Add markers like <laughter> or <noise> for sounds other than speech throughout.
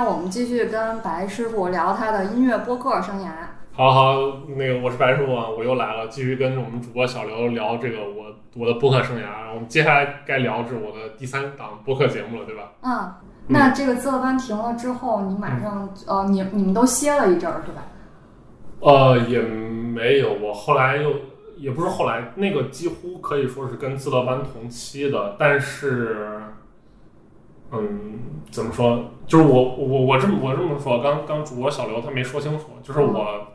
天我们继续跟白师傅聊他的音乐播客生涯。好好，那个我是白师傅啊，我又来了，继续跟我们主播小刘聊这个我我的播客生涯。我们接下来该聊是我的第三档播客节目了，对吧？嗯，那这个自乐班停了之后，你马上呃，你你们都歇了一阵儿对吧？呃，也没有，我后来又也不是后来，那个几乎可以说是跟自乐班同期的，但是，嗯，怎么说？就是我我我这么我这么说，刚刚主播小刘他没说清楚，就是我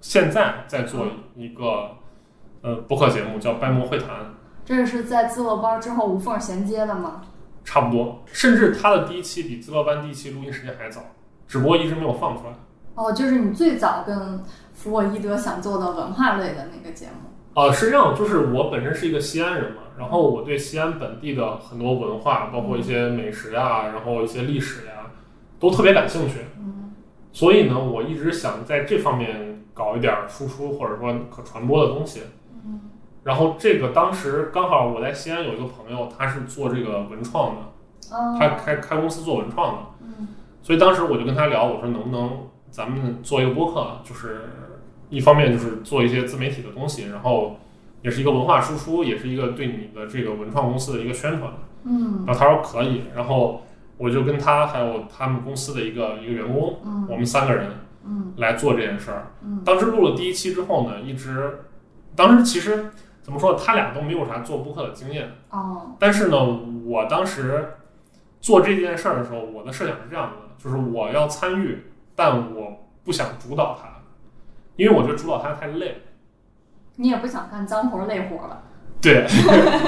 现在在做一个呃播客节目叫《掰馍会谈》。这个是在自乐班之后无缝衔接的吗？差不多，甚至他的第一期比自乐班第一期录音时间还早，只不过一直没有放出来。哦，就是你最早跟福沃伊德想做的文化类的那个节目。呃，是这样，就是我本身是一个西安人嘛，然后我对西安本地的很多文化，包括一些美食呀，然后一些历史呀，都特别感兴趣。嗯所以呢，我一直想在这方面搞一点输出或者说可传播的东西。嗯然后这个当时刚好我在西安有一个朋友，他是做这个文创的，哦他开开公司做文创的。嗯所以当时我就跟他聊，我说能不能咱们做一个播客，就是一方面就是做一些自媒体的东西，然后也是一个文化输出，也是一个对你的这个文创公司的一个宣传。嗯然后他说可以，然后我就跟他还有他们公司的一个一个员工，嗯我们三个人嗯来做这件事儿。嗯当时录了第一期之后呢，一直当时其实怎么说，他俩都没有啥做播客的经验，哦但是呢，我当时做这件事儿的时候，我的设想是这样的，就是我要参与，但我不想主导它，因为我觉得主导它太累。你也不想干脏活累活了。对，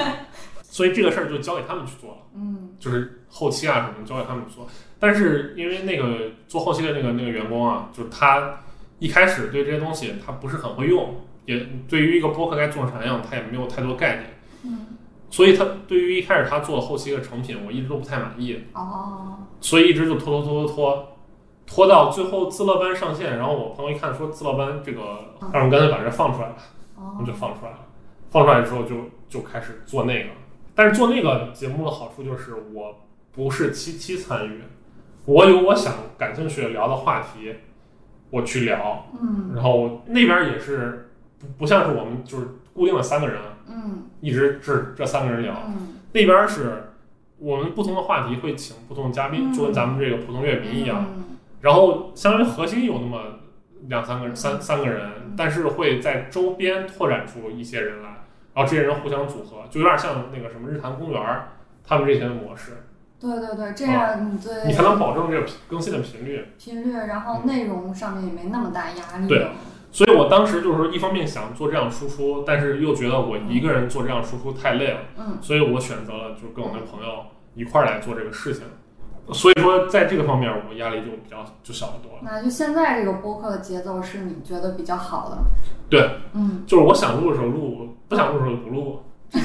<laughs> 所以这个事儿就交给他们去做了，嗯就是后期啊什么交给他们去做。但是因为那个做后期的那个那个员工啊，就是他一开始对这些东西他不是很会用，也对于一个播客该做成啥样，他也没有太多概念。嗯所以他对于一开始他做后期的成品，我一直都不太满意。哦所以一直就拖拖拖拖拖，拖到最后自乐班上线，然后我朋友一看说自乐班这个，让我们干脆把这放出来吧，我哦们就放出来了。放出来之后就就开始做那个，但是做那个节目的好处就是我不是七七参与，我有我想感兴趣的聊的话题，我去聊，嗯然后那边也是不不像是我们就是固定的三个人，嗯一直是这三个人聊，嗯那边是我们不同的话题会请不同的嘉宾，嗯就跟咱们这个普通乐迷一样。嗯然后相当于核心有那么两三个人三三个人，但是会在周边拓展出一些人来，然后这些人互相组合，就有点像那个什么日坛公园儿他们这些模式，对对对，这样你对你才能保证这个更新的频率。频率，然后内容上面也没那么大压力。对所以我当时就是说，一方面想做这样输出，但是又觉得我一个人做这样输出太累了，嗯所以我选择了就跟我那朋友一块儿来做这个事情。所以说，在这个方面，我压力就比较就小得多了。那就现在这个播客的节奏是你觉得比较好的。对，嗯，就是我想录的时候录，不想录的时候不录，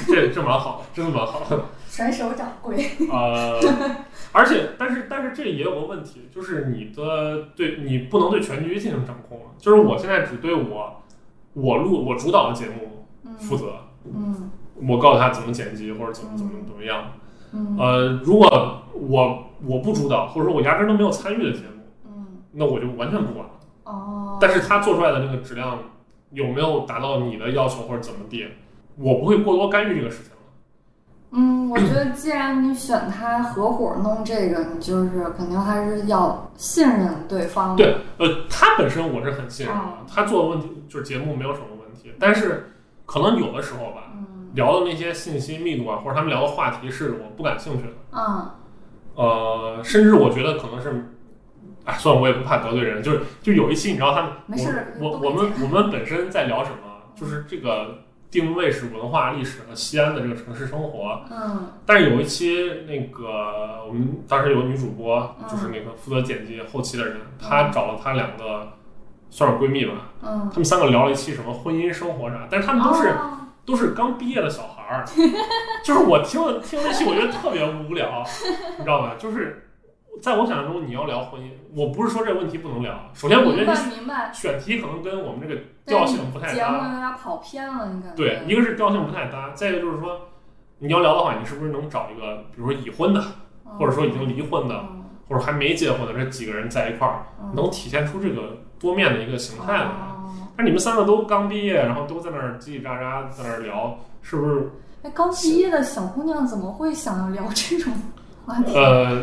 这这蛮好的，<laughs> 真的蛮好的。甩手掌柜。呃，<laughs> 而且，但是，但是这也有个问题，就是你的对你不能对全局进行掌控了。就是我现在只对我我录我主导的节目负责，嗯我告诉他怎么剪辑或者怎么怎么怎么样。嗯呃，如果我我不主导，或者说我压根儿都没有参与的节目，嗯那我就完全不管了。哦。但是他做出来的那个质量有没有达到你的要求或者怎么地，我不会过多干预这个事情了。嗯，我觉得既然你选他合伙弄这个，你就是肯定还是要信任对方。对，呃，他本身我是很信任的哦，他做的问题就是节目没有什么问问题。但是可能有的时候吧，嗯聊的那些信息密度啊，或者他们聊的话题是我不感兴趣的。嗯呃，甚至我觉得可能是，哎，算了，我也不怕得罪人。就是就有一期，你知道他们，没事我我们我们本身在聊什么？就是这个定位是文化历史和西安的这个城市生活。嗯但是有一期那个我们当时有个女主播，嗯就是那个负责剪辑后期的人，她找了她两个算是闺蜜吧，嗯，她们三个聊了一期什么婚姻生活啥，但是她们都是。哦都是刚毕业的小孩儿，<laughs> 就是我听了听那期，我觉得特别无聊，<laughs> 你知道吧？就是在我想象中，你要聊婚姻，我不是说这个问题不能聊。首先，我觉明得你白明白，选题可能跟我们这个调性不太搭。节目有点跑偏了，你感觉？对，一个是调性不太搭，再一个就是说，你要聊的话，你是不是能找一个，比如说已婚的，嗯或者说已经离婚的，嗯或者还没结婚的这几个人在一块儿，嗯能体现出这个多面的一个形态来。你们三个都刚毕业，然后都在那儿叽叽喳喳在那儿聊，是不是？哎，刚毕业的小姑娘怎么会想要聊这种话题？呃，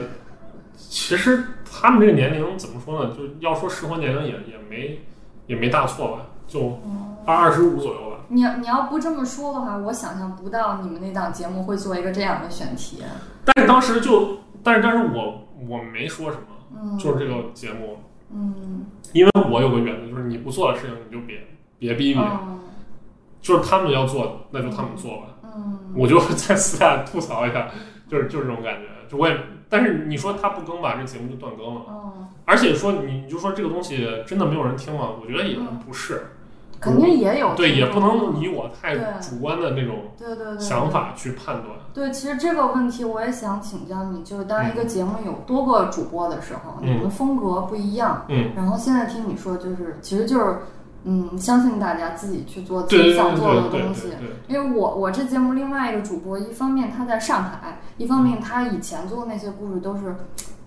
其实他们这个年龄怎么说呢？就要说适婚年龄也也没也没大错吧，就嗯二二十五左右吧。你你要不这么说的话，我想象不到你们那档节目会做一个这样的选题。但是当时就，但是但是我我没说什么，嗯，就是这个节目，嗯。因为我有个原则，就是你不做的事情你就别别逼逼，嗯就是他们要做那就他们做吧，嗯，我就在私下吐槽一下，就是就是这种感觉，就我也，但是你说他不更吧，这节目就断更了。嗯，而且说你你就说这个东西真的没有人听吗？我觉得也不是，肯定也有对，也不能以我太对主观的那种对对对想法去判断。对，其实这个问题我也想请教你，就是当一个节目有多个主播的时候，嗯你们风格不一样。嗯，然后现在听你说，就是其实就是，嗯，相信大家自己去做自己想做的东西对。因为我我这节目另外一个主播，一方面他在上海，一方面他以前做的那些故事都是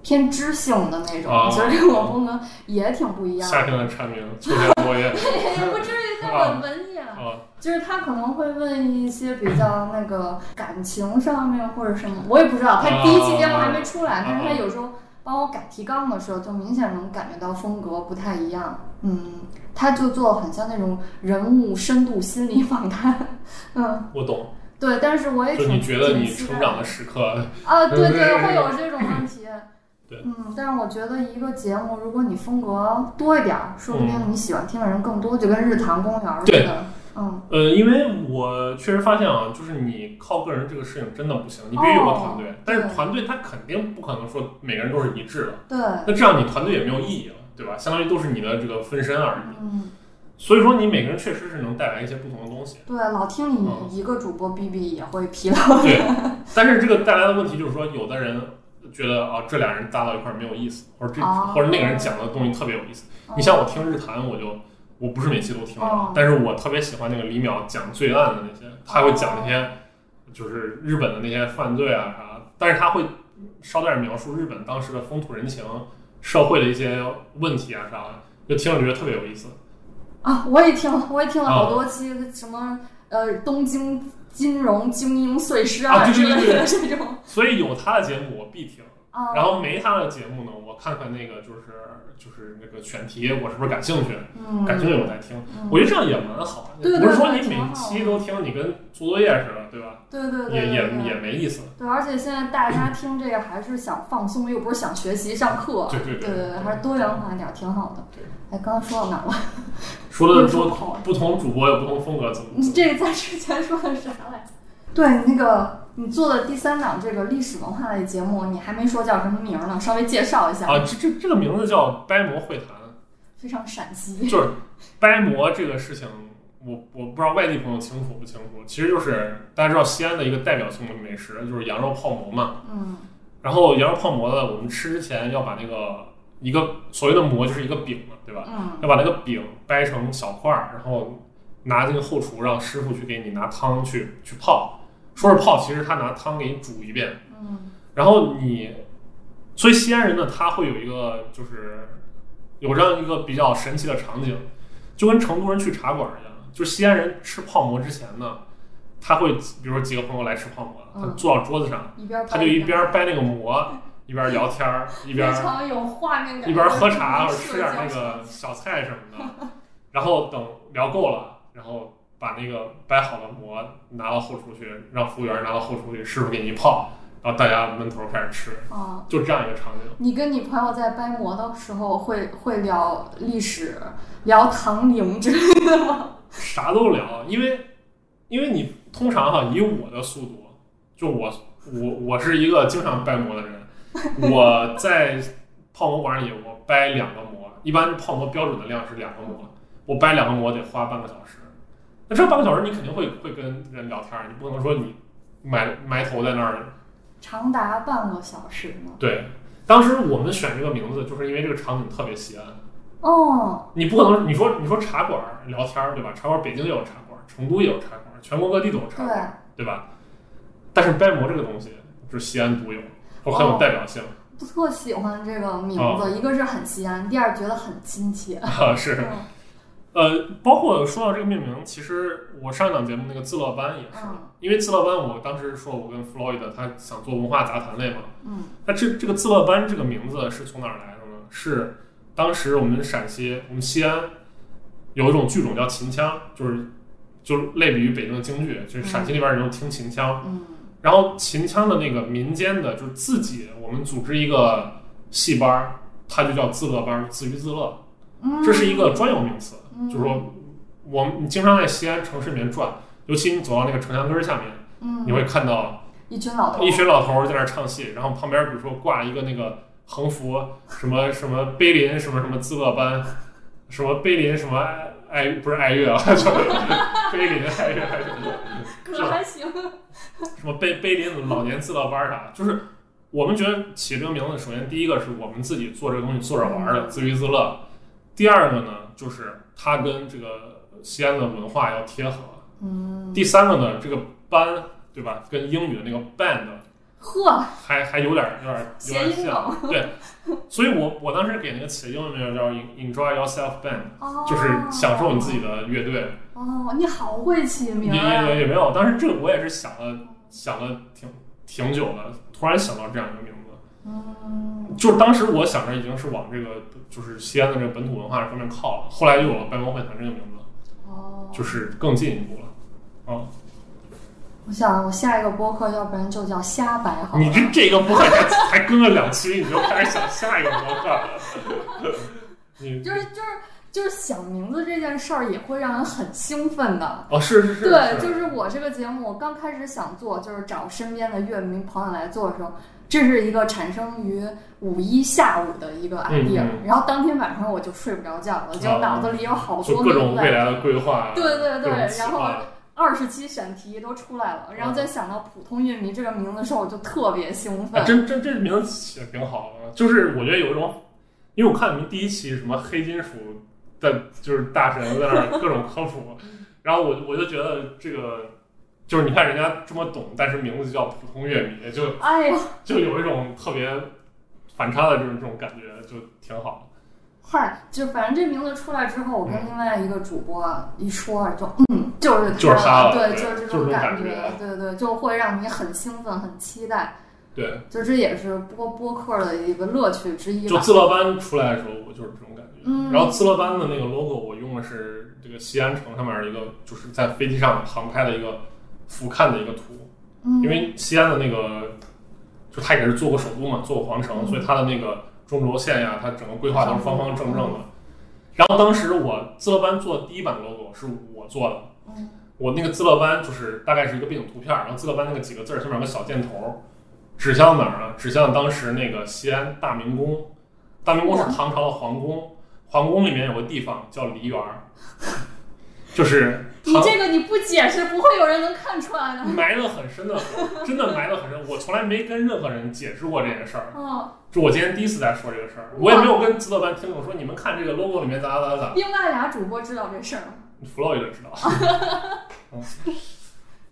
偏知性的那种，啊其实跟我风格也挺不一样夏的。天的蝉鸣，秋天落叶 <laughs> 也不至于那么文艺啊。啊，就是他可能会问一些比较那个感情上面或者什么，我也不知道。他第一期节目还没出来，啊但是他有时候帮我改提纲的时候，就明显能感觉到风格不太一样。嗯，他就做很像那种人物深度心理访谈。嗯，我懂。对，但是我也挺就你觉得你挺期待成长的时刻，啊，对对，对 <laughs> 会有这种问题。对嗯，但是我觉得一个节目，如果你风格多一点儿，说不定你喜欢听的人更多，就跟日坛公园似对的。嗯，呃，因为我确实发现啊，就是你靠个人这个事情真的不行，你必须有个团队。但是团队他肯定不可能说每个人都是一致的，对，那这样你团队也没有意义了，对吧？相当于都是你的这个分身而已。嗯，所以说你每个人确实是能带来一些不同的东西。对，老听你嗯一个主播哔哔也会疲劳。对，<laughs> 但是这个带来的问题就是说，有的人觉得啊，这俩人搭到一块儿没有意思，或者这、哦。或者那个人讲的东西特别有意思。你像我听日坛，我就我不是每期都听的，哦。但是我特别喜欢那个李淼讲罪案的那些，他会讲那些就是日本的那些犯罪啊啥，但是他会捎带描述日本当时的风土人情、社会的一些问题啊啥的，就听着觉得特别有意思。啊，我也听了，我也听了啊。好多期，什么呃东京金融精英碎尸案之类的这种。所以有他的节目我必听。啊，然后没他的节目呢，我看看那个就是就是那个选题，我是不是感兴趣？嗯，感兴趣我再听。嗯我觉得这样也蛮好的，对对不是说你每期都听，你跟做作业似的，对吧？对对对也也也没意思。对，而且现在大家听这个还是想放松，又不是想学习上课。对对对对对，还是多元化一点，挺好的。对，哎，刚刚说到哪了？<laughs> 说的说。不同主播有不同风格，怎么？你这个在之前说的啥来着？对你那个你做的第三档这个历史文化类节目，你还没说叫什么名儿呢，稍微介绍一下。啊，这这这个名字叫掰馍会谈，非常陕西。<laughs> 就是掰馍这个事情，我我不知道外地朋友清楚不清楚，其实就是大家知道西安的一个代表性的美食就是羊肉泡馍嘛。嗯然后羊肉泡馍呢，我们吃之前要把那个一个所谓的馍就是一个饼嘛，对吧？嗯要把那个饼掰成小块儿，然后拿这个后厨让师傅去给你拿汤去去泡。说是泡，其实他拿汤给你煮一遍，嗯。然后你，所以西安人呢，他会有一个就是有这样一个比较神奇的场景，就跟成都人去茶馆一样，就是西安人吃泡馍之前呢，他会比如说几个朋友来吃泡馍，他嗯。坐到桌子上，他就一边掰那个馍，一边聊天儿，一边 <laughs> 非常有画面感，一边喝茶或者吃点那个小菜什么的，<laughs> 然后等聊够了，然后把那个掰好的馍拿到后厨去，让服务员拿到后厨去，师傅给你一泡，然后大家闷头开始吃，啊。就这样一个场景。你跟你朋友在掰馍的时候会会聊历史、聊唐陵之类的吗？<laughs> 啥都聊，因为因为你通常哈，以我的速度，就我我我是一个经常掰馍的人，<laughs> 我在泡馍馆里我掰两个馍，一般泡馍标准的量是两个馍，我掰两个馍得花半个小时。那这半个小时你肯定会会跟人聊天儿，你不可能说你埋埋头在那儿。长达半个小时呢。对，当时我们选这个名字，就是因为这个场景特别西安。哦，你不可能，你说你说茶馆儿聊天儿对吧？茶馆儿北京也有茶馆儿，成都也有茶馆儿，全国各地都有茶对馆儿，，对吧？但是掰馍这个东西就是西安独有，或很有代表性。我特喜欢这个名哦字，一个是很西安，第二觉得很亲切。啊，是，嗯呃，包括说到这个命名，其实我上一档节目那个自乐班也是，嗯因为自乐班，我当时说我跟 Floyd 他想做文化杂谈类嘛，嗯那这这个自乐班这个名字是从哪儿来的呢？是当时我们陕西，我们西安有一种剧种叫秦腔，就是就是类比于北京的京剧，就是陕西那边人都听秦腔。嗯然后秦腔的那个民间的，就是自己我们组织一个戏班，它就叫自乐班，自娱自乐，嗯，这是一个专有名词。嗯，就是说，我们你经常在西安城市里面转，尤其你走到那个城墙根儿下面，嗯，你会看到一群老头，一群老头儿在那儿唱戏，然后旁边比如说挂一个那个横幅，什么什么碑林什么什么自乐班，什么碑林什么爱爱不是爱乐啊，<laughs> 就是碑林爱乐还是什么 <laughs> 歌还行。<laughs> 什么碑碑林老年自乐班啥，就是我们觉得起这个名字，首先第一个是我们自己做这个东西做着玩儿的，自娱自乐；第二个呢，就是它跟这个西安的文化要贴合；嗯，第三个呢，这个班对吧，跟英语的那个 band 呵，还还有点儿有点儿有点儿像，对，所以我我当时给那个起的英文名叫 Enjoy Yourself Band，哦，就是享受你自己的乐队。哦，你好会起也名也啊！也也没有，当时这个我也是想了想了挺挺久的，突然想到这样一个名字。嗯，就是当时我想着已经是往这个就是西安的这个本土文化方面靠了，后来就有了白毛会谈这个名字，哦，就是更进一步了。啊、我想我下一个播客，要不然就叫瞎白好了。你这这个播客才才更了两期，你就开始想下一个播客了。你就是就是就是想名字这件事儿也会让人很兴奋的。哦，是是是，对，是就是我这个节目，我刚开始想做，就是找身边的乐迷朋友来做的时候，这是一个产生于五一下午的一个 idea，、嗯然后当天晚上我就睡不着觉了，就啊脑子里有好多各种未。来的规划，对对对然后划二十期选题都出来了，然后再想到普通乐迷这个名字的时候，我就特别兴奋。啊，真真这名字起的挺好的，就是我觉得有一种，因为我看你们第一期什么黑金属的，就是大神在那儿各种科普，<laughs> 然后我我就觉得这个就是你看人家这么懂，但是名字就叫普通乐迷，就哎呀，<laughs> 就有一种特别反差的这种这种感觉，就挺好。嗨，就反正这名字出来之后，我跟另外一个主播一说，就嗯，就是就是他了对，就是这种感感觉对对，就会让你很兴奋、很期待。对，就这也是播播客的一个乐趣之一吧。就自乐班出来的时候，我就是这种感觉。嗯然后自乐班的那个 logo，我用的是这个西安城上面一个，就是在飞机上航拍的一个俯瞰的一个图。嗯，因为西安的那个，就它也是做过首都嘛，做过皇城，嗯所以它的那个中轴线呀，它整个规划都是方方正正的。然后当时我自乐班做第一版 logo 是我做的，嗯我那个自乐班就是大概是一个背景图片，然后自乐班那个几个字儿下面有个小箭头，指向哪儿呢？指向当时那个西安大明宫，大明宫是唐朝的皇宫，皇宫里面有个地方叫梨园儿，就是唐你这个你不解释，不会有人能看出来的。埋得很深的，真的埋得很深。我从来没跟任何人解释过这件事儿，嗯，就我今天第一次在说这个事儿，我也没有跟自乐班听众说，你们看这个 logo 里面咋咋咋咋，另外俩主播知道这事儿吗？弗洛伊德知道。<laughs> 嗯，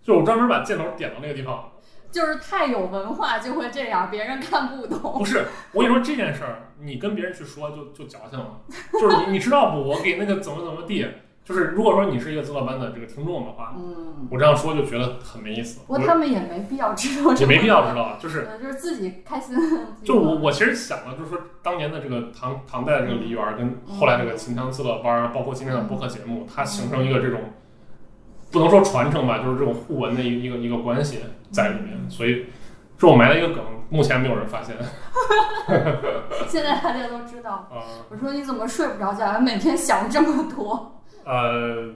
就我专门把箭头点到那个地方，就是太有文化就会这样，别人看不懂。不是我跟你说这件事儿，你跟别人去说就就矫情了，就是你你知道不？我给那个怎么怎么地，就是如果说你是一个自乐班的这个听众的话，嗯，我这样说就觉得很没意思，不过他们也没必要知道这个，也没必要知道，就是。就是自己开心。就我我其实想了，就是说当年的这个唐唐代的这个梨园儿，跟后来这个秦腔自乐班儿，包括今天的播客节目，它形成一个这种不能说传承吧，就是这种互文的一一个一个关系在里面，所以是我埋了一个梗，目前没有人发现。<laughs> 现在大家都知道。啊、我说你怎么睡不着觉，每天想这么多？呃，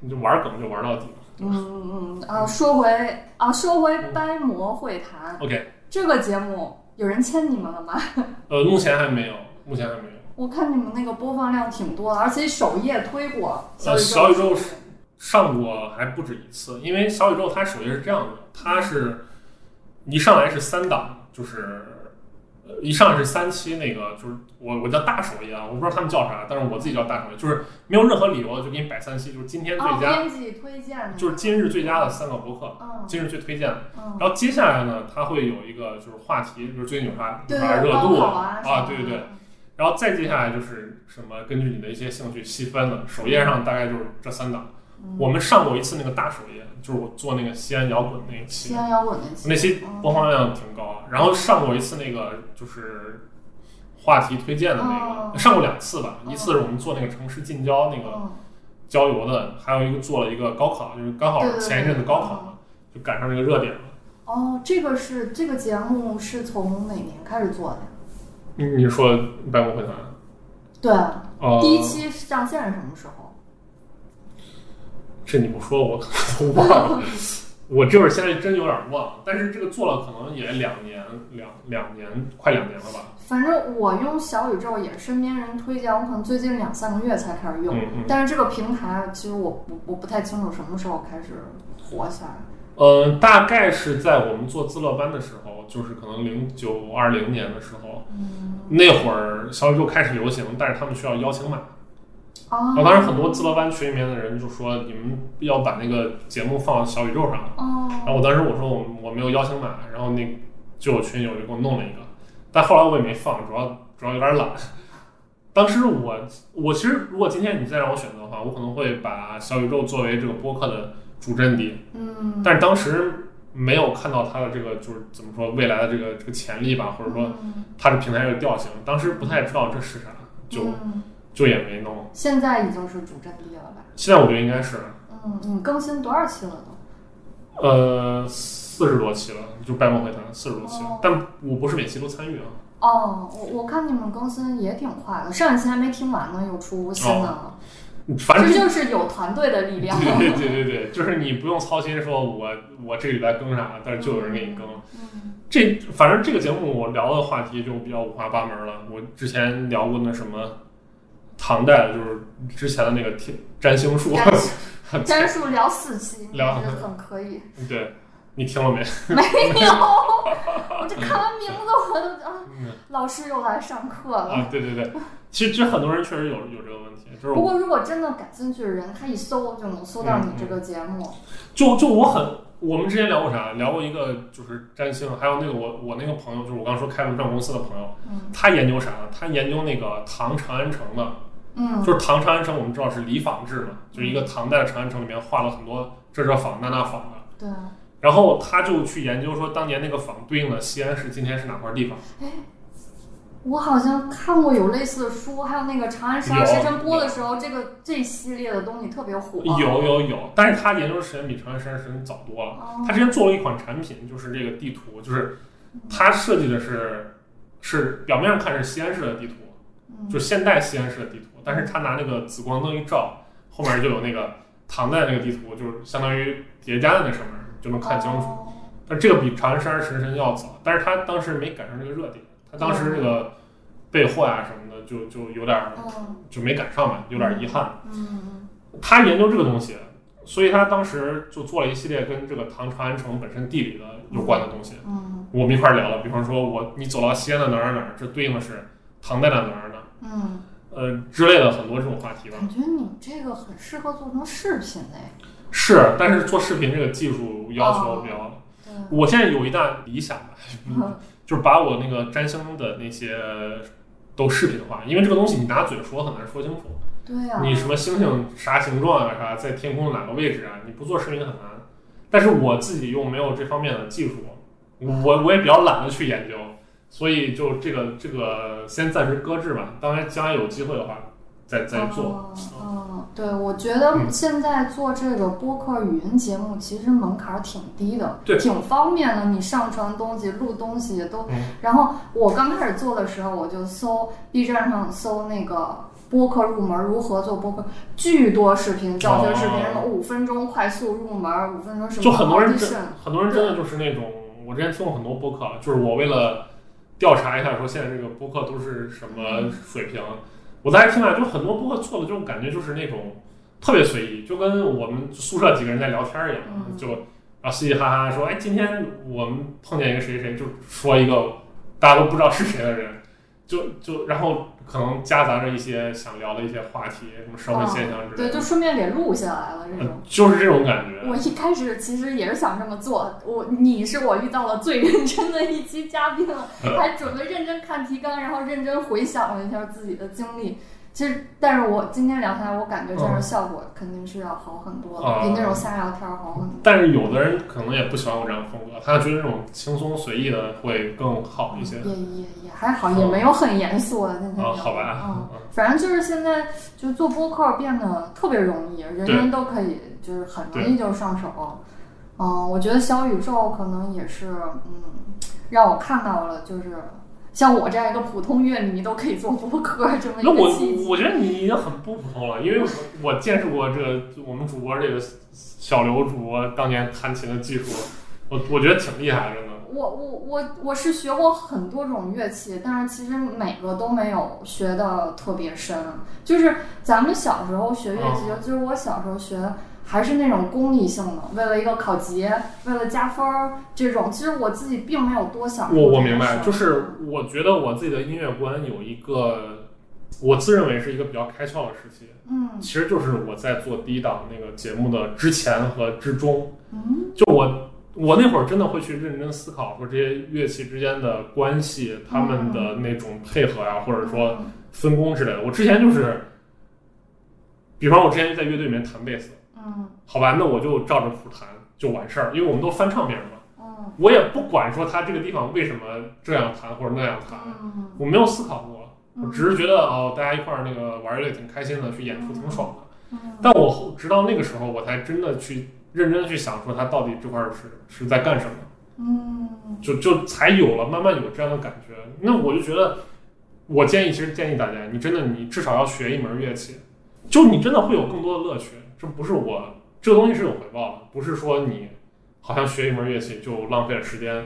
你就玩梗就玩到底了。嗯嗯啊，说回啊，说回掰馍会谈 OK，这个节目，有人签你们了吗？呃，目前还没有，目前还没有。我看你们那个播放量挺多的，而且首页推过小宇宙上过还不止一次，因为小宇宙它首页是这样的，它是一上来是三档，就是呃一上来是三期那个，就是我我叫大首页啊，我不知道他们叫啥，但是我自己叫大首页，就是没有任何理由就给你摆三期，就是今天最哦，佳，编辑推荐，就是今日最佳的三个博客，嗯今日最推荐的。嗯，然后接下来呢，它会有一个就是话题，就是最近有啥有对啥热度啊啊，对对对。，然后再接下来就是什么，根据你的一些兴趣细分的，首页上大概就是这三档。嗯我们上过一次那个大首页，就是我做那个西安摇滚那一期，西安摇滚那期，那期播放量挺高啊。然后上过一次那个就是话题推荐的那哦个，上过两次吧。哦一次是我们做那个城市近郊那个嗯，郊游的，还有一个做了一个高考，就是刚好前一阵子高考嘛，就赶上这个热点了。哦，这个是这个节目是从哪年开始做的呀？你你说百慕会谈？对，呃，第一期上线是什么时候？这你不说我可能都忘了，我这会儿现在真有点忘。但是这个做了可能也两年，两两年快两年了吧。反正我用小宇宙也是身边人推荐，我可能最近两三个月才开始用。嗯嗯。但是这个平台其实我不我不太清楚什么时候开始火起来。呃，大概是在我们做自乐班的时候，就是可能零九二零年的时候，嗯，那会儿小宇宙开始流行，但是他们需要邀请码。哦。然后当时很多自乐班群里面的人就说，你们要把那个节目放小宇宙上。哦，然后我当时我说我我没有邀请码，然后那就有群友就给我弄了一个，但后来我也没放，主要主要有点懒。<laughs> 当时我我其实如果今天你再让我选择的话，我可能会把小宇宙作为这个播客的主阵地，嗯，但是当时没有看到它的这个就是怎么说未来的这个这个潜力吧，或者说嗯。它的平台的调性，当时不太知道这是啥，就嗯就也没弄。现在已经是主阵地了吧？现在我觉得应该是嗯，你更新多少期了都？呃四十多期了，就拜末会谈四十多期了哦，但我不是每期都参与啊。哦，我我看你们更新也挺快的，上一期还没听完呢，又出新的了，反正这就是有团队的力量。对对对对对，就是你不用操心说我我这礼拜更啥，但是就有人给你更。嗯这反正这个节目我聊的话题就比较五花八门了。我之前聊过那什么唐代的，就是之前的那个天占星术，占 <laughs> 占数聊四期，聊还是很可以。<laughs> 对你听了没？没有，<laughs> 我这看完名字我都啊，嗯老师又来上课了。啊，对对对，其实其实很多人确实有有这个问题，就是我不过如果真的感兴趣的人，他一搜就能搜到你这个节目。就就我很，我们之前聊过啥？聊过一个就是占星，还有那个我我那个朋友，就是我刚说开文创公司的朋友，嗯他研究啥呢？他研究那个唐长安城的，嗯就是唐长安城，我们知道是礼坊制嘛，就是一个唐代的长安城里面画了很多这这坊那那坊的。对，然后他就去研究说，当年那个坊对应的西安市今天是哪块地方？哎我好像看过有类似的书，还有那个《长安十二时辰》播的时候，这个这系列的东西特别火。有有有，但是他研究的时间比长安十二时辰早多了。哦他之前做了一款产品，就是这个地图，就是他设计的是是表面上看是西安市的地图，嗯就是现代西安市的地图，但是他拿那个紫光灯一照，后面就有那个唐代那个地图，就是相当于叠加在那上面，就能看清楚。哦但这个比长安十二时辰要早，但是他当时没赶上这个热点，他当时这个备货呀、什么的就就有点就没赶上嘛，有点儿遗憾。嗯他研究这个东西，所以他当时就做了一系列跟这个唐长安城本身地理的有关的东西。嗯我们一块儿聊了，比方说我你走到西安的哪儿哪儿哪，这对应的是唐代的哪儿哪儿，嗯，呃之类的很多这种话题吧。感觉你这个很适合做成视频哎。是，但是做视频这个技术要求比较，对，我现在有一大理想吧，<laughs> 嗯就是把我那个占星的那些都视频化，因为这个东西你拿嘴说很难说清楚。对呀、你什么星星啥形状啊，啥在天空哪个位置啊，你不做视频很难。但是我自己又没有这方面的技术，我我也比较懒得去研究，所以就这个这个先暂时搁置吧。当然将来有机会的话，再再做。嗯，嗯对，我觉得嗯现在做这个播客语音节目，其实门槛儿挺低的，对挺方便的。你上传东西、录东西也都。嗯然后我刚开始做的时候，我就搜 B 站上搜那个。播客入门如何做播客？巨多视频，教学视频，哦什么五分钟快速入门，五分钟什么就很多人真很多人真的就是那种，我之前听过很多播客，就是我为了调查一下说现在这个播客都是什么水平，我大概听啊就很多播客做的这种感觉就是那种特别随意，就跟我们宿舍几个人在聊天一样，嗯就然后嘻嘻哈哈说，哎，今天我们碰见一个谁谁，就说一个大家都不知道是谁的人，就就然后可能夹杂着一些想聊的一些话题，什么社会现象之类的对，就顺便给录下来了这种。嗯就是这种感觉。我一开始其实也是想这么做，我你是我遇到了最认真的一期嘉宾了，嗯还准备认真看提纲，然后认真回想了一下自己的经历。其实，但是我今天聊下来，我感觉这样嗯效果肯定是要好很多的，啊比那种瞎聊天儿好很多。但是有的人可能也不喜欢我这样风格，他觉得那种轻松随意的会更好一些。也也也还好，也没有很严肃的今天聊。啊，好吧，嗯，反正就是现在就做播客变得特别容易，人人都可以，就是很容易就上手。嗯，我觉得小宇宙可能也是，嗯，让我看到了，就是像我这样一个普通乐迷都可以做播客这么一那我个契机。我觉得你已经很不普通了，因为我我见识过这个我们主播这个小刘主播当年弹琴的技术，我我觉得挺厉害，真的。我我我我是学过很多种乐器，但是其实每个都没有学的特别深。就是咱们小时候学乐器，嗯就是我小时候学的还是那种功利性的，为了一个考级，为了加分儿这种。其实我自己并没有多想。我我明白，就是我觉得我自己的音乐观有一个，我自认为是一个比较开窍的时期，嗯其实就是我在做第一档那个节目的之前和之中。嗯就我我那会儿真的会去认真思考说这些乐器之间的关系，他们的那种配合呀、或者说分工之类的。我之前就是，比方我之前在乐队里面弹贝斯，嗯好吧，那我就照着谱弹就完事儿，因为我们都翻唱别人嘛，嗯我也不管说他这个地方为什么这样弹或者那样弹，嗯我没有思考过，嗯，我只是觉得哦，大家一块儿那个玩儿也挺开心的，去演出挺爽的。嗯但我后直到那个时候，我才真的去认真地去想，说他到底这块儿是是在干什么，嗯就就才有了慢慢有这样的感觉。那我就觉得，我建议其实建议大家，你真的你至少要学一门乐器，就你真的会有更多的乐趣。这不是我这个东西是有回报的，不是说你好像学一门乐器就浪费了时间。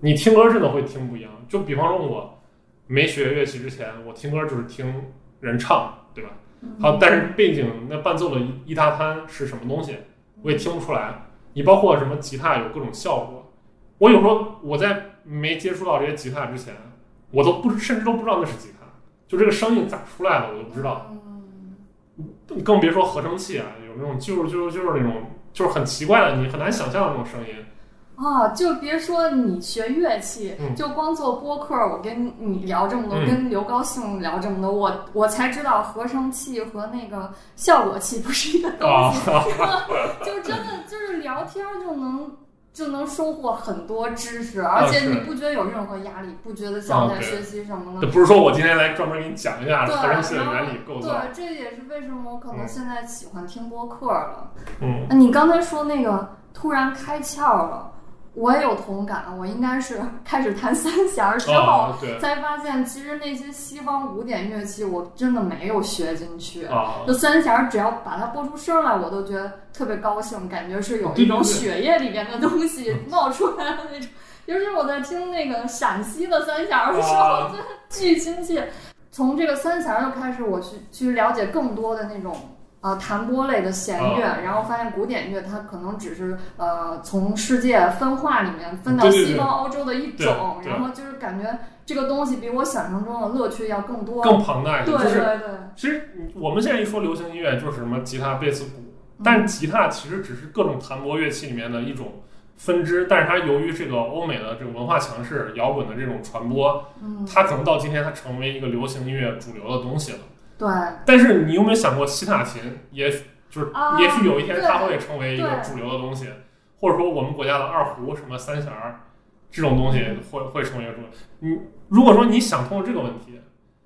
你听歌真的会听不一样。就比方说我没学乐器之前，我听歌就是听人唱，对吧？好，但是背景那伴奏的一一大摊是什么东西，我也听不出来。你包括什么吉他有各种效果，我有时候我在没接触到这些吉他之前，我都不甚至都不知道那是吉他，就这个声音咋出来的我都不知道。嗯更别说合成器啊，有那种就是就是就是那种就是很奇怪的，你很难想象的那种声音。啊，就别说你学乐器，嗯就光做播客，我跟你聊这么多，嗯跟刘高兴聊这么多，我我才知道合成器和那个效果器不是一个东啊西，<laughs> 就真的就是聊天就能。就能收获很多知识，而且你不觉得有任何压力，不觉得像在学习什么的。这不是说我今天来专门给你讲一下对，合成器的原理构造。对，这也是为什么我可能嗯现在喜欢听播客了。嗯，那你刚才说那个突然开窍了，我也有同感。我应该是开始弹三弦儿之后，才发现其实那些西方古典乐器我真的没有学进去。啊，就三弦儿，只要把它拨出声来，我都觉得特别高兴，感觉是有一种血液里面的东西 <laughs> 冒出来的那种。尤其我在听那个陕西的三弦儿的时候，啊真的巨亲切。从这个三弦儿就开始，我去去了解更多的那种呃弹拨类的弦乐，啊然后发现古典乐它可能只是呃从世界分化里面分到对对对西方欧洲的一种，对对然后就是感觉这个东西比我想象中的乐趣要更多。更庞大一对点。就是对对，其实我们现在一说流行音乐，就是什么吉他、贝斯、鼓，嗯但吉他其实只是各种弹拨乐器里面的一种分支，但是它由于这个欧美的这个文化强势、摇滚的这种传播，嗯，它可能到今天它成为一个流行音乐主流的东西了。对。但是你有没有想过，西塔琴也许就是啊也许有一天它会成为一个主流的东西，或者说我们国家的二胡什么三弦儿这种东西嗯会会成为一个主流。你如果说你想通了这个问题，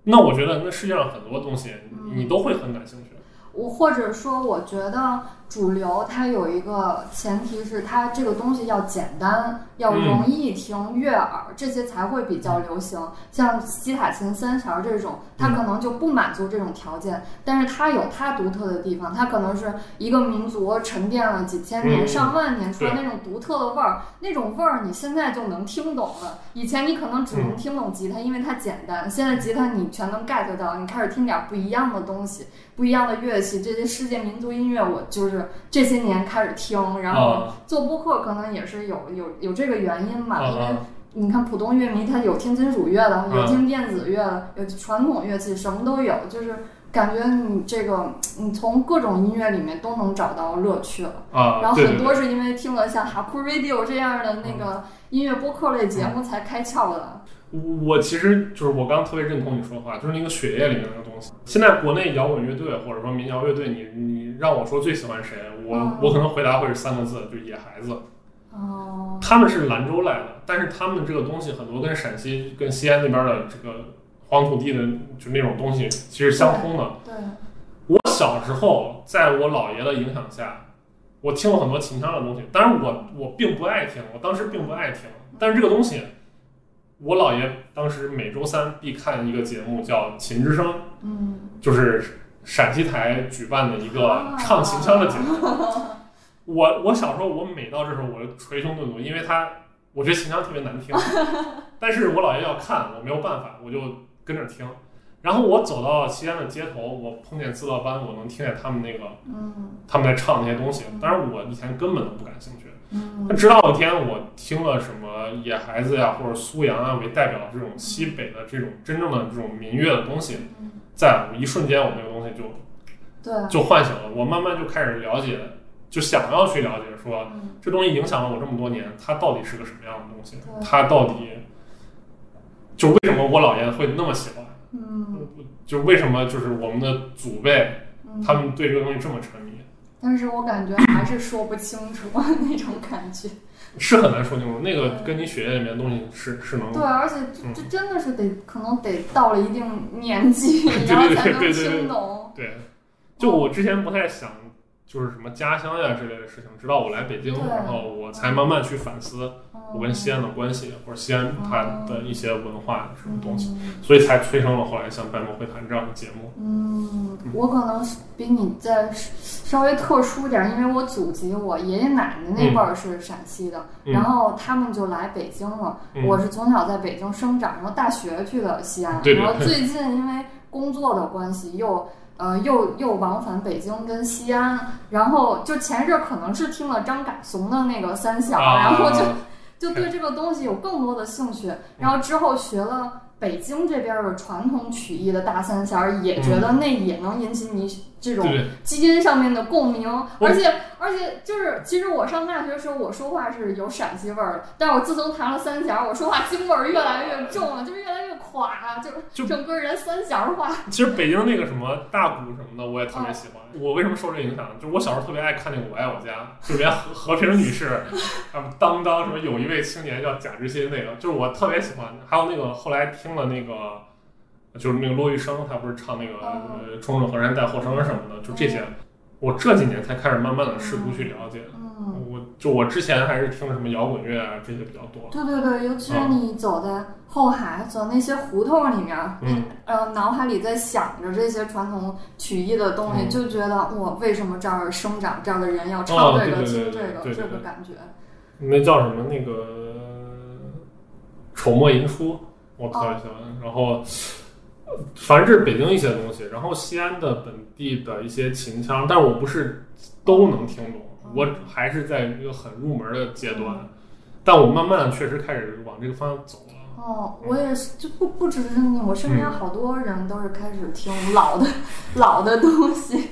那我觉得那世界上很多东西你都会很感兴趣。我或者说，我觉得主流它有一个前提是它这个东西要简单，要容易听、悦耳，这些才会比较流行。像西塔琴三弦这种，它可能就不满足这种条件，但是它有它独特的地方，它可能是一个民族沉淀了几千年、上万年出来那种独特的味儿，那种味儿你现在就能听懂了。以前你可能只能听懂吉他，因为它简单，现在吉他你全能 get 到，你开始听点不一样的东西。不一样的乐器，这些世界民族音乐，我就是这些年开始听，然后做播客可能也是有有有这个原因吧。因为你看，普通乐迷他有听金属乐的，有听电子乐的，有传统乐器，什么都有，就是感觉你这个你从各种音乐里面都能找到乐趣了。啊，然后很多是因为听了像哈库 Radio 这样的那个音乐播客类节目才开窍的。我其实就是我刚特别认同你说的话，就是那个血液里面的东西。现在国内摇滚乐队或者说民谣乐队，你你让我说最喜欢谁，我我可能回答会是三个字，就野孩子。哦。他们是兰州来的，但是他们这个东西很多跟陕西、跟西安那边的这个黄土地的就那种东西其实相通的。对。我小时候在我姥爷的影响下，我听了很多秦腔的东西，当然我我并不爱听，我当时并不爱听，但是这个东西。我姥爷当时每周三必看一个节目，叫《秦之声》，嗯，就是陕西台举办的一个唱秦腔的节目。<laughs> 我我小时候，我每到这时候，我就捶胸顿足，因为他我觉得秦腔特别难听，<laughs> 但是我姥爷要看，我没有办法，我就跟着听。然后我走到西安的街头，我碰见自乐班，我能听见他们那个，嗯，他们在唱那些东西。当然，我以前根本都不感兴趣。嗯，直到有一天我听了什么野孩子呀，或者苏阳啊为代表这种西北的这种真正的这种民乐的东西，在一瞬间，我那个东西就，对，就唤醒了。我慢慢就开始了解，就想要去了解，说这东西影响了我这么多年，它到底是个什么样的东西？它到底，就为什么我姥爷会那么喜欢？嗯，就为什么就是我们的祖辈，他们对这个东西这么沉迷？但是我感觉还是说不清楚 <laughs> 那种感觉，是很难说清楚。那个跟你血液里面的东西是是能对，而且这这真的是得可能得到了一定年纪，<laughs> 然后才能听懂。对，就我之前不太想。就是什么家乡呀之类的事情，直到我来北京，然后我才慢慢去反思我跟西安的关系，或者西安它的一些文化什么东西，所以才催生了后来像《白毛会谈》这样的节目。嗯，我可能比你再稍微特殊点，因为我祖籍我爷爷奶奶那辈儿是陕西的，然后他们就来北京了。我是从小在北京生长，然后大学去的西安，然后最近因为工作的关系又。呃，又又往返北京跟西安，然后就前一阵可能是听了张嘎怂的那个三响，然后就 <laughs> 就对这个东西有更多的兴趣，然后之后学了北京这边的传统曲艺的大三弦，也觉得那也能引起你。这种基因上面的共鸣，而且而且就是，其实我上大学的时候，我说话是有陕西味儿的，但是我自从弹了三弦，我说话京味儿越来越重了，就是越来越垮，就就整个人三弦化。其实北京那个什么大鼓什么的，我也特别喜欢。我为什么受这影响？就是我小时候特别爱看那个《我爱我家》，就连和和平女士，啊，当当什么有一位青年叫贾志新那个，就是我特别喜欢。还有那个后来听了那个。就是那个骆玉笙，他不是唱那个呃“冲着河山带后生”什么的，就这些，我这几年才开始慢慢的试图去了解。嗯，我就我之前还是听什么摇滚乐啊这些比较多。对对对，尤其是你走在后海，走那些胡同里面，嗯，呃，脑海里在想着这些传统曲艺的东西，就觉得我为什么这儿生长这样的人要唱这个、听这个，这个感觉。那叫什么？那个丑末寅初，我特别喜欢。然后。反正这是北京一些东西，然后西安的本地的一些秦腔，但是我不是都能听懂，我还是在一个很入门的阶段，但我慢慢确实开始往这个方向走了。哦，我也是，就不不只是你，我身边好多人都是开始听老的老的东西。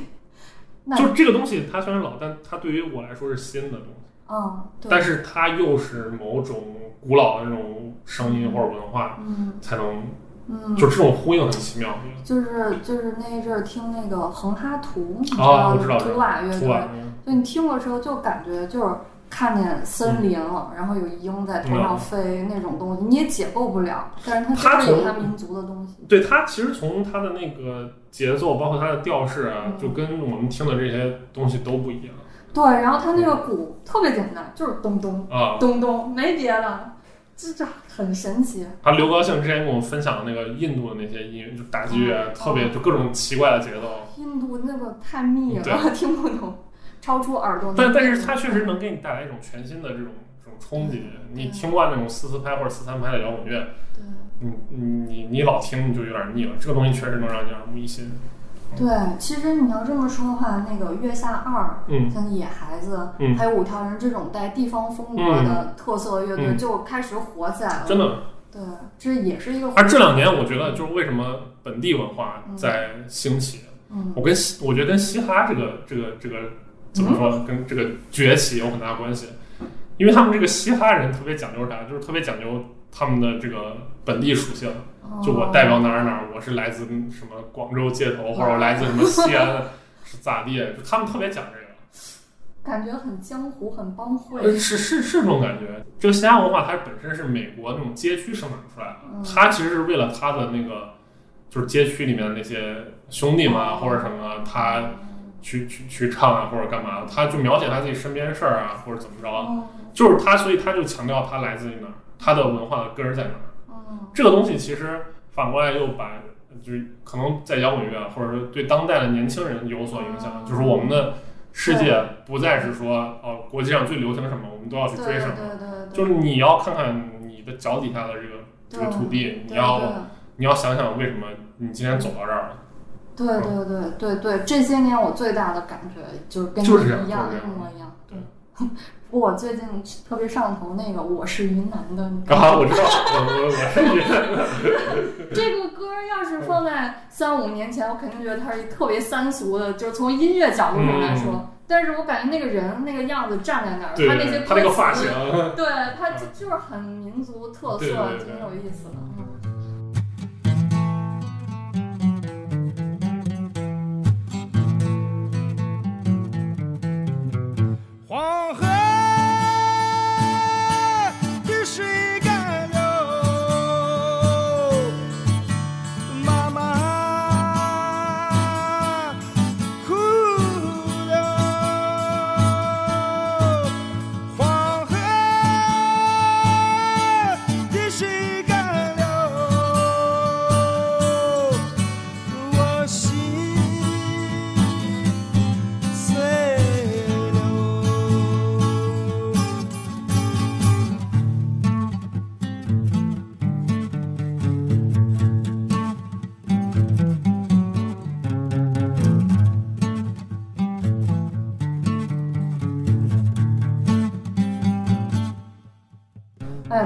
就这个东西，它虽然老，但它对于我来说是新的东西。嗯，但是它又是某种古老的那种声音或者文化，嗯，才能。嗯，就这种呼应很奇妙。就是就是那一阵儿听那个横哈图，啊，我知道，图瓦乐队，就你听的时候就感觉就是看见森林了，然后有鹰在头上飞那种东西，你也解构不了。但是它就是有它民族的东西。对它其实从它的那个节奏，包括它的调式啊，就跟我们听的这些东西都不一样。对，然后它那个鼓特别简单，就是咚咚啊咚咚，没别的，这这很神奇。他刘高兴之前跟我分享的那个印度的那些音乐，就打击乐，特别就各种奇怪的节奏。印度那个太密了，<laughs> 听不懂。超出耳朵，但但是它确实能给你带来一种全新的这种这种冲击。你听惯那种四四拍或者四三拍的摇滚乐，对，你你你老听你就有点腻了。这个东西确实能让你耳目一新。对，其实你要这么说的话，那个月下二，嗯，像野孩子，嗯，还有五条人这种带地方风格的特色乐队就开始火起来了。真的，对，这也是一个。而这两年，我觉得就是为什么本地文化在兴起，嗯，我跟我觉得跟嘻哈这个这个这个。怎么说跟这个崛起有很大关系？因为他们这个嘻哈人特别讲究啥？就是特别讲究他们的这个本地属性。就我代表哪儿哪儿，我是来自什么广州街头，或者来自什么西安，<laughs> 是咋地？就他们特别讲这个，感觉很江湖，很帮会。是是是这种感觉。这个西安文化它本身是美国那种街区生长出来的，它其实是为了它的那个就是街区里面的那些兄弟们或者什么，他。去去去唱啊，或者干嘛？他就描写他自己身边事儿啊，或者怎么着，就是他，所以他就强调他来自于哪儿，他的文化的根儿在哪儿。这个东西其实反过来又把，就是可能在摇滚乐，或者说对当代的年轻人有所影响，就是我们的世界不再是说哦，国际上最流行什么，我们都要去追什么，对对对就是你要看看你的脚底下的这个这个土地，你要你要想想为什么你今天走到这儿了。对对对对对，这些年我最大的感觉就是跟你一样。一模一样。对，<laughs> 我最近特别上头那个《我是云南的》。啊，我知道，我我我是云南的。这个歌要是放在三五年前，我肯定觉得它是特别三俗的，就是从音乐角度上来说。但是我感觉那个人那个样子站在那儿，他那些他那个发型，对他就就是很民族特色，挺有意思的。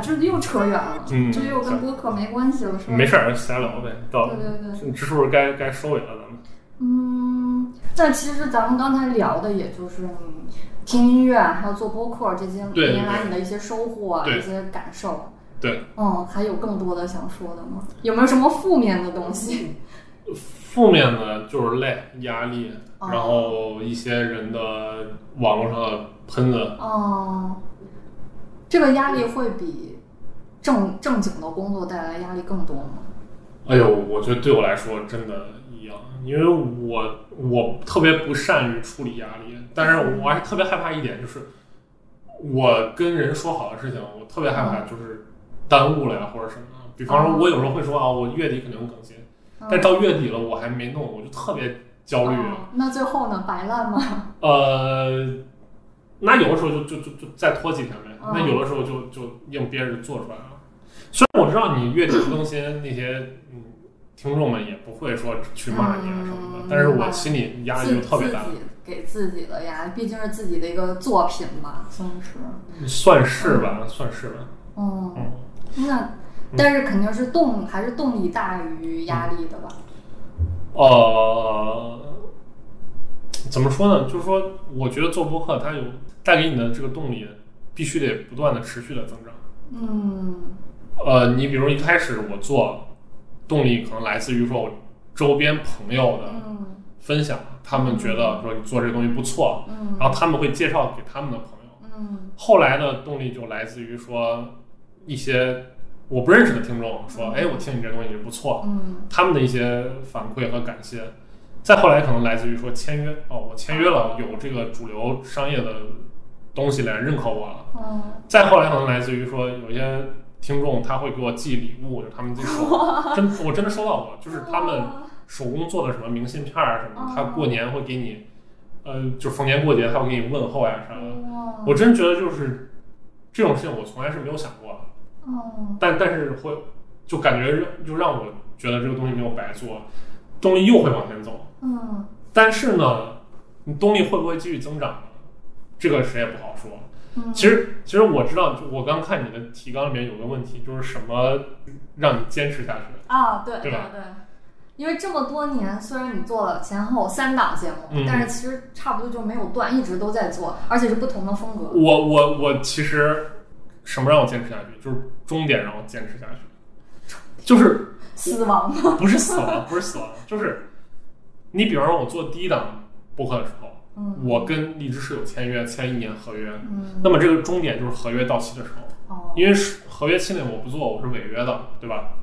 这又扯远了，这又跟播客没关系了，是吧？没事儿，瞎聊呗。到对对对，这是不是该该收尾了？咱们嗯，那其实咱们刚才聊的，也就是听音乐，还有做播客这些年来你的一些收获啊，一些感受。对，嗯，还有更多的想说的吗？有没有什么负面的东西？<laughs> 负面的就是累、压力，然后一些人的网络上的喷子。哦，这个压力会比。正正经的工作带来压力更多吗？哎呦，我觉得对我来说真的一样，因为我我特别不善于处理压力，但是我还特别害怕一点，就是我跟人说好的事情，我特别害怕就是耽误了呀或者什么。比方说，我有时候会说啊，我月底肯定更新，但到月底了我还没弄，我就特别焦虑。那最后呢？白烂吗？<laughs> 呃，那有的时候就就就就再拖几天呗。那有的时候就就硬憋着做出来了。虽然我知道你月底更新，那些嗯听众们也不会说去骂你啊什么的，但是我心里压力就特别大。给自己的压力，毕竟是自己的一个作品嘛，算是。算是吧，算是吧。嗯，那但是肯定是动还是动力大于压力的吧？呃，怎么说呢？就是说，我觉得做播客它有带给你的这个动力，必须得不断的持续的增长。嗯。呃，你比如一开始我做，动力可能来自于说我周边朋友的分享，他们觉得说你做这个东西不错，然后他们会介绍给他们的朋友，嗯后来的动力就来自于说一些我不认识的听众说，嗯哎，我听你这东西不错，嗯他们的一些反馈和感谢。再后来可能来自于说签约哦，我签约了，有这个主流商业的东西来认可我了。嗯再后来可能来自于说有一些听众他会给我寄礼物，就他们自己手 <laughs> 真我真的收到过，就是他们手工做的什么明信片儿什么，他过年会给你，呃，就逢年过节他会给你问候呀啥的。我真觉得就是这种事情我从来是没有想过但但是会就感觉让就让我觉得这个东西没有白做，动力又会往前走。嗯但是呢，你动力会不会继续增长呢？这个谁也不好说。嗯，其实，其实我知道，就我刚看你的提纲里面有个问题，就是什么让你坚持下去？啊，对对吧对，因为这么多年，虽然你做了前后三档节目，嗯但是其实差不多就没有断，一直都在做，而且是不同的风格。我我我其实什么让我坚持下去？就是终点让我坚持下去，就是 <laughs> 死亡吗，不是死亡，不是死亡，就是你比方说，我做第一档播客的时候，嗯我跟荔枝是有签约，签一年合约，嗯那么这个终点就是合约到期的时候。哦因为是合约期内我不做，我是违约的，对吧？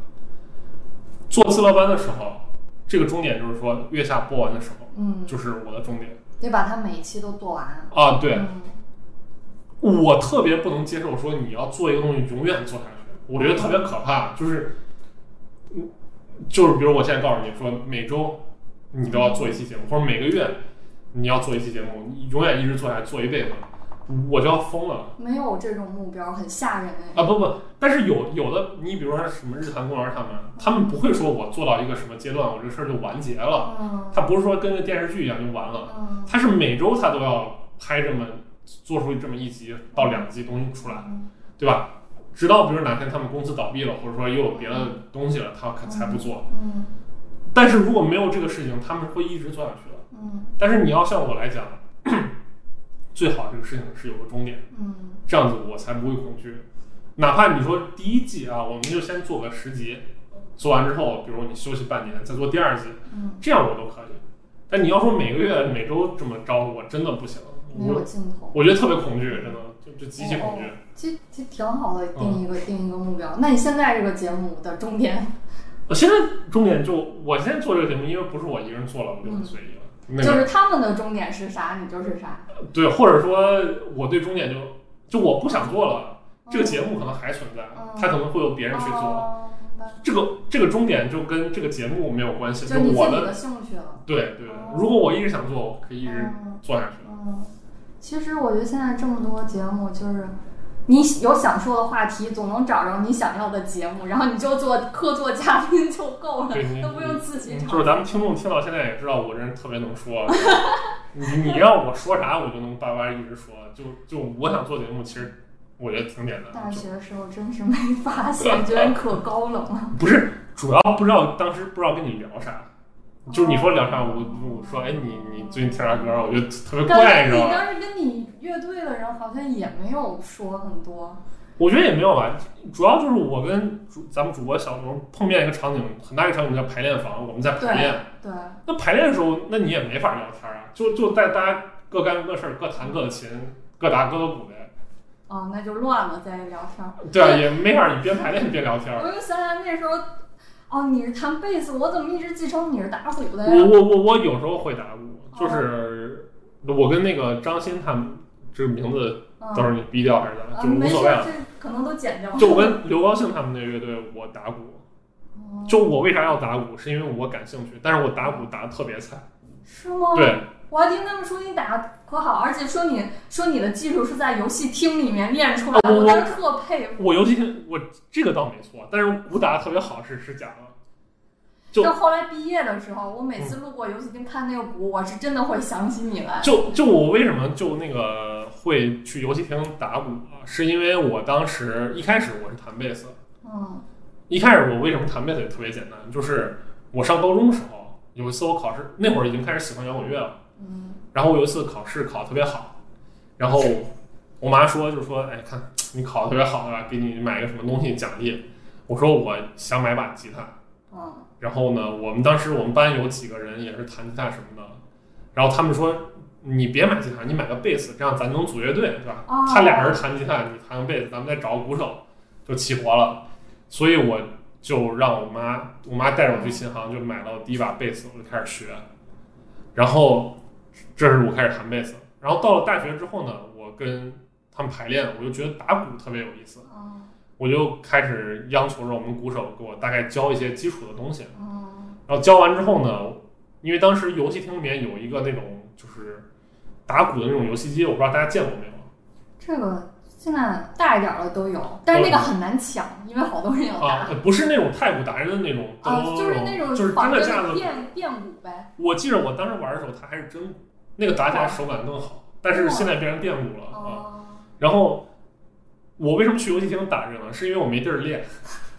做自乐班的时候，这个终点就是说月下播完的时候，嗯，就是我的终点得把它每一期都做完。啊。对，嗯我特别不能接受说你要做一个东西永远做下去，我觉得特别可怕。就是，嗯，就是比如我现在告诉你说每周你都要做一期节目，或者每个月你要做一期节目，你永远一直做下去，做一辈子，我就要疯了。没有这种目标，很吓人哎。啊不不，但是有有的，你比如说什么日坛公园他们，他们不会说我做到一个什么阶段，我这事儿就完结了。嗯他不是说跟个电视剧一样就完了，嗯他是每周他都要拍这么做出这么一集到两集东西出来，嗯对吧？直到比如哪天他们公司倒闭了，或者说又有别的东西了，他才不做。嗯但是如果没有这个事情，他们会一直做下去的。嗯但是你要像我来讲，<clears throat> 最好这个事情是有个终点。嗯这样子我才不会恐惧。哪怕你说第一季啊，我们就先做个十集，做完之后，比如你休息半年，再做第二季，嗯，这样我都可以。但你要说每个月、每周这么着，我真的不行，没有我尽头。我觉得特别恐惧，真的就就极其恐惧。其其挺好的，定嗯一个、定一个目标。那你现在这个节目的终点，我现在重点就我现在做这个节目，因为不是我一个人做了，我就很随意了。那个就是他们的终点是啥，你就是啥。对，或者说我对终点就就我不想做了，这个节目可能还存在，嗯它可能会有别人去做。哦这个这个终点就跟这个节目没有关系，就是我的兴趣了。对对。如果我一直想做，我可以一直嗯做下去。嗯，其实我觉得现在这么多节目，就是你有想说的话题，总能找着你想要的节目，然后你就做客座嘉宾就够了，<laughs> 都不用自己找。嗯就是咱们听众听到现在也知道我这人特别能说，你你让我说啥我就能叭叭一直说。就就我想做节目，其实我觉得挺简单大学的时候真是没发现，觉得你可高冷了。不是主要不知道当时不知道跟你聊啥。就是你说聊啥，我我说哎你你最近听啥歌？我觉得特别怪，你当时跟你乐队的人好像也没有说很多。我觉得也没有吧，主要就是我跟主咱们主播小时候碰面一个场景，很大一个场景叫排练房，我们在排练。对，那排练的时候，那你也没法聊天啊，就就在大家各干各事儿，各弹各的琴，各打各的鼓呗。哦，那就乱了，在聊天儿。对啊，也没法你边排练边聊天儿。我就想想那时候，哦，你是弹贝斯，我怎么一直记成你是打鼓的我呀？我我我有时候会打鼓，就是我跟那个张鑫他们，这个名字嗯到时候你逼掉还是咋，的，就是无所谓了。这可能都剪掉。就我跟刘高兴他们那乐队，我打鼓。哦就我为啥要打鼓，是因为我感兴趣，但是我打鼓打的特别菜。是吗？对，我还听他们说你打的可好，而且说你说你的技术是在游戏厅里面练出来的，啊我我当时特佩服。我游戏厅我这个倒没错，但是鼓打的特别好是是假的。就就后来毕业的时候，我每次路过游戏厅看那个鼓，我是真的会想起你来。就就我为什么就那个会去游戏厅打鼓啊？是因为我当时一开始我是弹贝斯，嗯一开始我为什么弹贝斯也特别简单，就是我上高中的时候有一次我考试，那会儿已经开始喜欢摇滚乐了，嗯然后我有一次考试考得特别好，然后我妈说就是说，哎，看你考得特别好啊，给你买个什么东西奖励。我说我想买把吉他，嗯然后呢，我们当时我们班有几个人也是弹吉他什么的，然后他们说你别买吉他，你买个贝斯，这样咱能组乐队，对吧？哦他俩人弹吉他，你弹个贝斯，咱们再找个鼓手，就齐活了。所以我就让我妈，我妈带着我去琴行，就买了我第一把贝斯，我就开始学。然后这是我开始弹贝斯。然后到了大学之后呢，我跟他们排练，我就觉得打鼓特别有意思，嗯我就开始央求着我们鼓手给我大概教一些基础的东西。嗯然后教完之后呢，因为当时游戏厅里面有一个那种就是打鼓的那种游戏机，我不知道大家见过没有？这个现在大一点儿的都有，但是那个很难抢，因为好多人要啊。，不是那种太鼓达人的那种，啊，就是那种就是真的架子鼓。电电鼓呗。我记得我当时玩的时候，它还是真鼓，那个打起来手感更好。但是现在变成电鼓了啊。哦，然后我为什么去游戏厅打这个呢？是因为我没地儿练，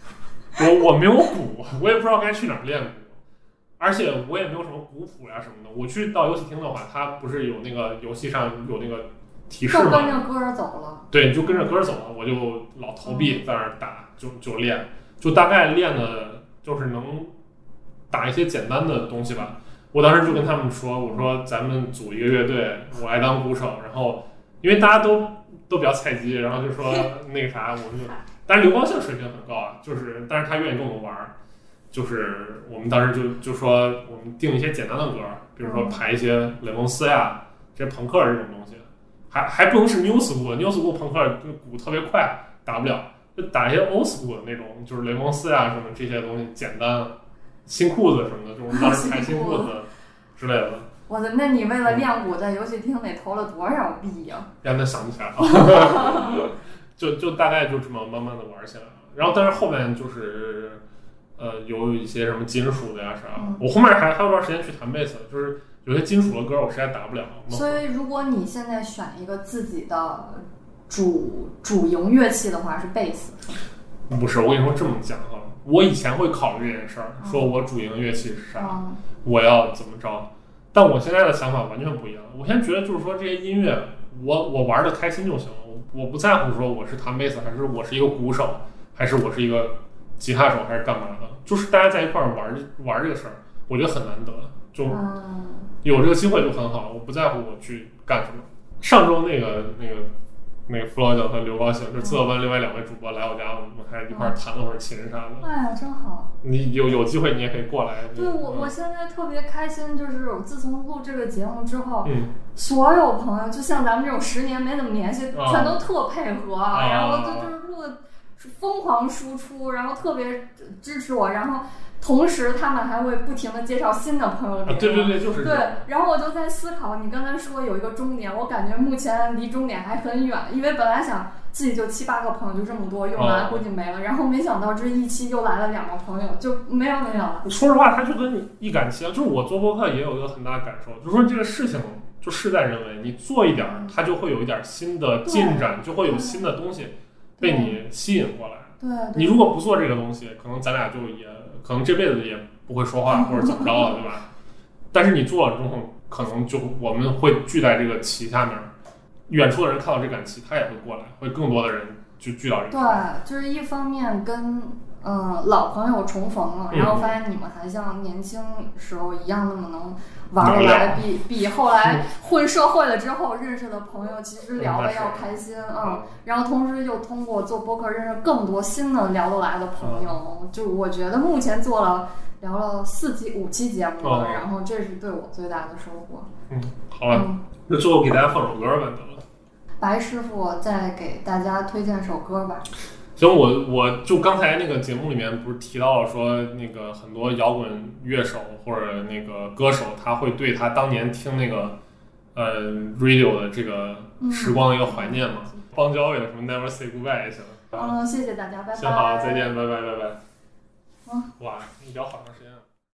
<laughs> 我我没有鼓，我也不知道该去哪儿练鼓，而且我也没有什么鼓谱呀什么的。我去到游戏厅的话，它不是有那个游戏上有那个提示就跟吗？着歌走了。对，就跟着歌儿走了，我就老投币在那儿打，就就练，就大概练的就是能打一些简单的东西吧。我当时就跟他们说，我说咱们组一个乐队，我来当鼓手，然后因为大家都都比较菜鸡，然后就说那个啥，我们就，<laughs> 但是刘高兴水平很高啊，就是但是他愿意跟我们玩儿，就是我们当时就就说我们定一些简单的歌儿，比如说排一些雷蒙斯呀，这些朋克这种东西，还还不能是 new school，new school 朋克就鼓特别快，打不了，就打一些 old school 的那种，就是雷蒙斯呀什么这些东西，简单，新裤子什么的，就我们当时排新裤子 <laughs> 之类的。我的，那你为了练鼓，在游戏厅得投了多少币呀？呀，那想不起来了，<laughs> 就就大概就这么慢慢的玩起来了。然后，但是后面就是，呃，有一些什么金属的呀啥，嗯我后面还还有段时间去弹贝斯，就是有些金属的歌我实在打不了。所以，如果你现在选一个自己的主主营乐器的话，是贝斯。不是，我跟你说这么讲哈，我以前会考虑这件事儿，嗯说我主营乐器是啥，嗯我要怎么着。但我现在的想法完全不一样。我现在觉得就是说这些音乐，我我玩的开心就行，我我不在乎说我是弹贝斯，还是我是一个鼓手，还是我是一个吉他手，还是干嘛的。就是大家在一块儿玩这玩这个事儿，我觉得很难得，就嗯，有这个机会就很好。我不在乎我去干什么。上周那个那个那个弗洛角和刘高兴，就自由班另外两位主播来我家，我们还一块儿弹了会儿琴啥的。哎呀，真好。你有有机会你也可以过来。对我，我现在特别开心，就是我自从录这个节目之后，嗯所有朋友，就像咱们这种十年没怎么联系，啊全都特配合，啊然后就就是录的疯狂输出，然后特别支持我，然后同时他们还会不停的介绍新的朋友给啊我。对对对，就是对。，然后我就在思考，你刚才说有一个终点，我感觉目前离终点还很远，因为本来想自己就七八个朋友，就这么多，用完哦估计没了。然后没想到这一期又来了两个朋友，就没有没有了。说实话，他就跟你一杆齐啊。就是我做播客也有一个很大的感受，就是说这个事情就事在人为，你做一点儿，它就会有一点儿新的进展，就会有新的东西被你吸引过来。对，你如果不做这个东西，可能咱俩就也可能这辈子也不会说话或者怎么着了，对吧？但是你做了之后，可能就我们会聚在这个旗下面，远处的人看到这杆旗，他也会过来，会更多的人就聚到这个。对，就是一方面跟嗯、呃老朋友重逢了，嗯然后发现你们还像年轻时候一样那么能玩得来，比比后来 <laughs> 混社会了之后认识的朋友其实聊的要开心啊、嗯。然后同时又通过做播客认识更多新的聊得来的朋友，就我觉得目前做了聊了四期五期节目然后这是对我最大的收获。嗯，好了，嗯，那最后给大家放首歌吧，得了。白师傅再给大家推荐首歌吧。行，我我就刚才那个节目里面不是提到了说，那个很多摇滚乐手或者那个歌手，他会对他当年听那个呃 radio 的这个时光的一个怀念嘛。邦交也什么 Never Say Goodbye 也行。嗯，谢谢大家，拜拜。行好，再见，拜拜拜拜。嗯，哇，你聊好长时间。